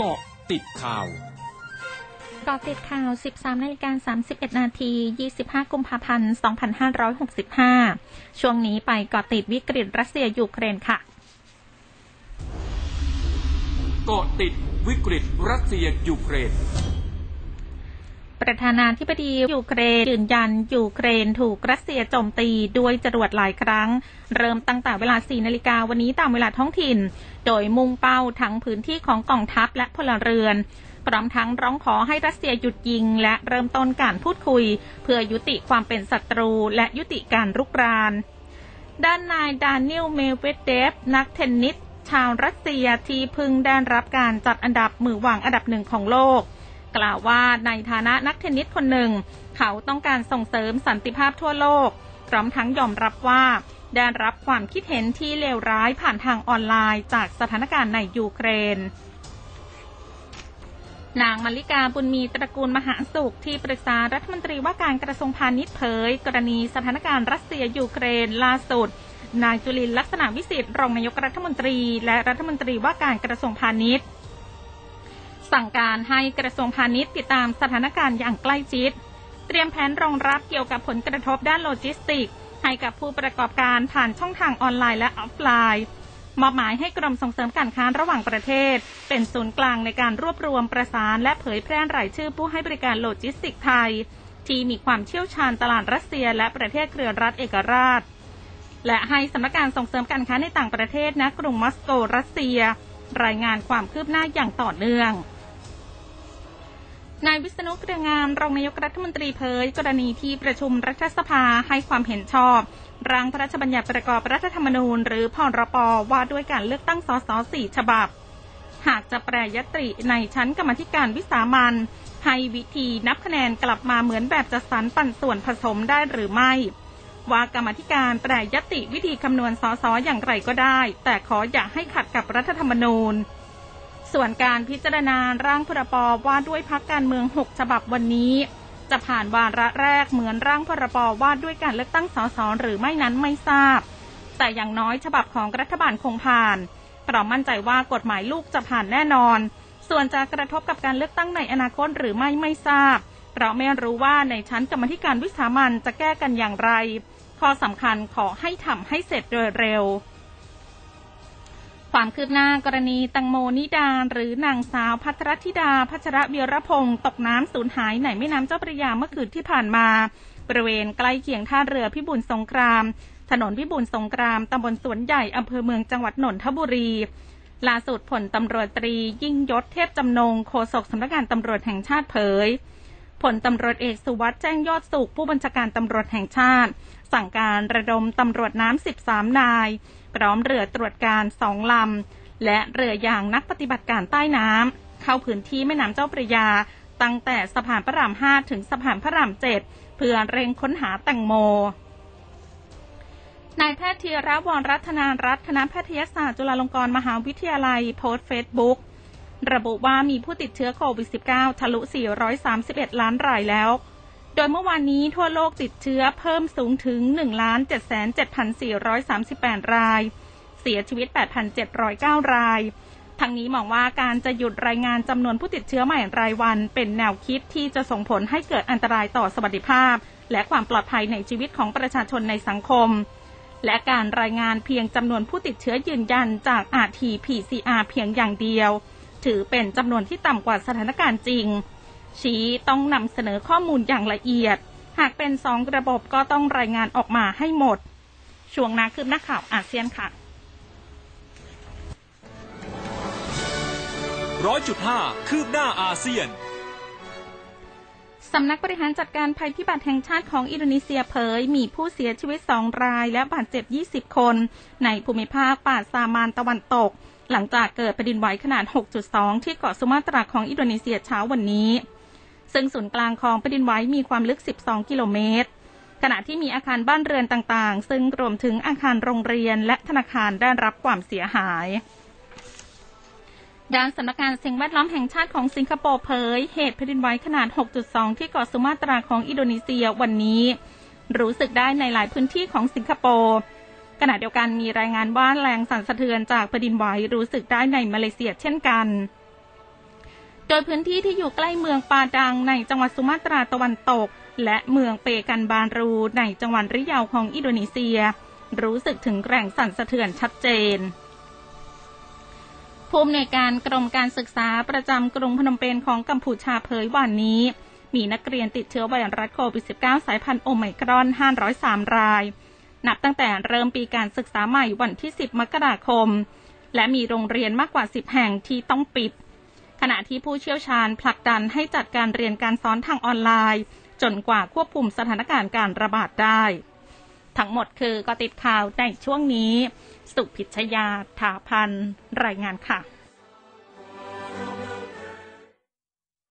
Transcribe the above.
เกาะติดข่าวเกาะติดข่าว 13นาฬิกา31 นาที 25 กุมภาพันธ์ 2565 ช่วงนี้ไปเกาะติดวิกฤตรัสเซียยูเครนค่ะเกาะติดวิกฤตรัสเซียยูเครน ประธานาธิบดียูเครนยืนยันยูเครนถูกรัสเซียโจมตีด้วยจรวดหลายครั้ง เริ่มตั้งแต่เวลา 4 นาฬิกาวันนี้ตามเวลาท้องถิ่น โดยมุ่งเป้าทั้งพื้นที่ของกองทัพและพลเรือน พร้อมทั้งร้องขอให้รัสเซียหยุดยิง และเริ่มต้นการพูดคุย เพื่อยุติความเป็นศัตรู และยุติการรุกราน ด้านนายดานิลเมเวเดฟนักเทนนิสชาวรัสเซียที่เพิ่งได้รับการจัดอันดับมือวางอันดับหนึ่งของโลก กล่าวว่าในฐานะนักเทนนิสคนหนึ่ง เขาต้องการส่งเสริมสันติภาพทั่วโลก พร้อมทั้งยอมรับว่าได้รับความคิดเห็นที่เลวร้ายผ่านทางออนไลน์จากสถานการณ์ในยูเครน นางมัลลิกาบุญมีตระกูลมหาสุขที่ปรึกษารัฐมนตรีว่าการกระทรวงพาณิชย์เผย กรณีสถานการณ์รัสเซียยูเครนล่าสุด นายจุรินทร์ลักษณวิศิษฏ์รองนายกรัฐมนตรี และรัฐมนตรีว่าการกระทรวงพาณิชย์ สั่งการให้กระทรวงพาณิชย์ติดตามสถานการณ์อย่างใกล้ชิด เตรียมแผนรองรับเกี่ยวกับผลกระทบด้านโลจิสติกส์ ให้กับผู้ประกอบการผ่านช่องทางออนไลน์และออฟไลน์ มอบหมายให้กรมส่งเสริมการค้าระหว่างประเทศ เป็นศูนย์กลางในการรวบรวมประสานและเผยแพร่รายชื่อผู้ให้บริการโลจิสติกส์ไทย ที่มีความเชี่ยวชาญตลาดรัสเซีย และประเทศเครือรัฐเอกราช และให้สำนักงานส่งเสริมการค้าในต่างประเทศณกรุงมอสโกรัสเซียรายงานความคืบหน้าอย่างต่อเนื่อง นายวิษณุเครืองามรองนายกรัฐมนตรีเผย กรณีที่ประชุมรัฐสภาให้ความเห็นชอบ ร่างพระราชบัญญัติประกอบรัฐธรรมนูญ หรือพรปว่าด้วยการเลือกตั้งสสสี่ฉบับ หากจะแปรยติในชั้นกรรมธิการวิสามันให้วิธีนับคะแนนกลับมาเหมือนแบบจัดสรรปันส่วนผสมได้หรือไม่ ว่ากรรมธิการแปรยติวิธีคำนวณสสอย่างไรก็ได้ แต่ขออย่าให้ขัดกับรัฐธรรมนูญ ส่วนการพิจารณาร่างพรบว่าด้วยพักการเมือง 6 ฉบับวันนี้ จะผ่านวาระแรกเหมือนร่างพรบว่าด้วยการเลือกตั้งสสหรือไม่นั้นไม่ทราบ แต่อย่างน้อยฉบับของรัฐบาลคงผ่านเพราะมั่นใจว่ากฎหมายลูกจะผ่านแน่นอน ส่วนจะกระทบกับการเลือกตั้งในอนาคตหรือไม่ไม่ทราบเพราะไม่รู้ว่าในชั้นกรรมธิการวิสามันจะแก้กันอย่างไร ข้อสำคัญขอให้ทำให้เสร็จโดยเร็ว ความคืบหน้ากรณีตังโมนิดาหรือนางสาวพัทรธิดา พัชระเบียรพงศ์ตกน้ำสูญหายในแม่น้ำเจ้าพระยาเมื่อคืนที่ผ่านมา บริเวณใกล้เคียงท่าเรือพิบูลสงคราม ถนนพิบูลสงครามตำบลสวนใหญ่อำเภอเมืองจังหวัดนนทบุรีล่าสุดผลตำรวจตรียิ่งยศเทพจำนงโฆษกสำนักงานตำรวจแห่งชาติเผยผลตำรวจเอกสุวัสด์แจ้งยอดสุขผู้บัญชาการตำรวจแห่งชาติ สั่งการระดมตำรวจน้ำ 13 นาย ร้อมเรือตรวจการสองลำ และเรือยางนักปฏิบัติการใต้น้ำเข้าพื้นที่แม่น้ำเจ้าพระยา ตั้งแต่สะพานพระราม 5 ถึงสะพานพระราม 7 เพื่อเร่งค้นหาแตงโมนายแพทย์ธีระวรรัตนารัตน์คณะแพทยศาสตร์จุฬาลงกรณ์มหาวิทยาลัยโพสต์เฟซบุ๊กระบุว่ามีผู้ติดเชื้อโควิด -19 ทะลุ 431 ล้านรายแล้ว ดยเมื่อวานนี้ทั่วโลกติดเชื้อเพิ่มสูงถึง 1,77,438 ราย เสียชีวิต 8,709 ราย ทั้งนี้มองว่าการจะหยุดรายงานจำนวนผู้ติดเชื้อใหม่รายวัน เป็นแนวคิดที่จะส่งผลให้เกิดอันตรายต่อสวัสดิภาพ และความปลอดภัยในชีวิตของประชาชนในสังคม และการรายงานเพียงจำนวนผู้ติดเชื้อยืนยันจาก RT-PCR เพียงอย่างเดียว ถือเป็นจำนวนที่ต่ำกว่าสถานการณ์จริง ชี้ต้องนำเสนอข้อมูลอย่างละเอียด หากเป็นสองระบบก็ต้องรายงานออกมาให้หมด ช่วงนาคืบหน้าข่าวอาเซียนค่ะร้อยจุดห้าคืบหน้าอาเซียนสำนักบริหารจัดการภัยพิบัติแห่งชาติของอินโดนีเซียเผย มีผู้เสียชีวิต 2 รายและบาดเจ็บ 20 คน ในภูมิภาคป่าซามานตะวันตก หลังจากเกิดแผ่นดินไหวขนาด 6.2 ที่เกาะสุมาตราของอินโดนีเซียเช้าวันนี้ ซึ่งศูนย์กลางของแผ่นดินไหวมีความลึก 12 กิโลเมตร ขณะที่มีอาคารบ้านเรือนต่างๆ ซึ่งรวมถึงอาคารโรงเรียนและธนาคารได้รับความเสียหาย ด้านสำนักงานสิ่งแวดล้อมแห่งชาติของสิงคโปร์เผย เหตุแผ่นดินไหวขนาด 6.2 ที่เกาะสุมาตราของอินโดนีเซียวันนี้ รู้สึกได้ในหลายพื้นที่ของสิงคโปร์ขณะเดียวกันมีรายงานว่าแรงสั่นสะเทือนจากแผ่นดินไหวรู้สึกได้ในมาเลเซียเช่นกัน โดยพื้นที่ที่อยู่ใกล้เมืองปาดังในจังหวัดสุมาตราตะวันตก และเมืองเปกันบารูในจังหวัดริยาวของอินโดนีเซีย รู้สึกถึงแรงสั่นสะเทือนชัดเจนผู้อำนวยการกรมการศึกษาประจำกรุงพนมเปญของกัมพูชาเผยวันนี้ มีนักเรียนติดเชื้อไวรัสโควิด -19 สายพันธุ์โอไมครอน 503 ราย นับตั้งแต่เริ่มปีการศึกษาใหม่วันที่ 10 มกราคม และมีโรงเรียนมากกว่า 10 แห่งที่ต้องปิด ขณะที่ผู้เชี่ยวชาญผลักดันให้จัดการเรียนการสอนทางออนไลน์ จนกว่าควบคุมสถานการณ์การระบาดได้ ทั้งหมดคือก็ติดข่าวในช่วงนี้ สุพิชยาถาพันรายงานค่ะ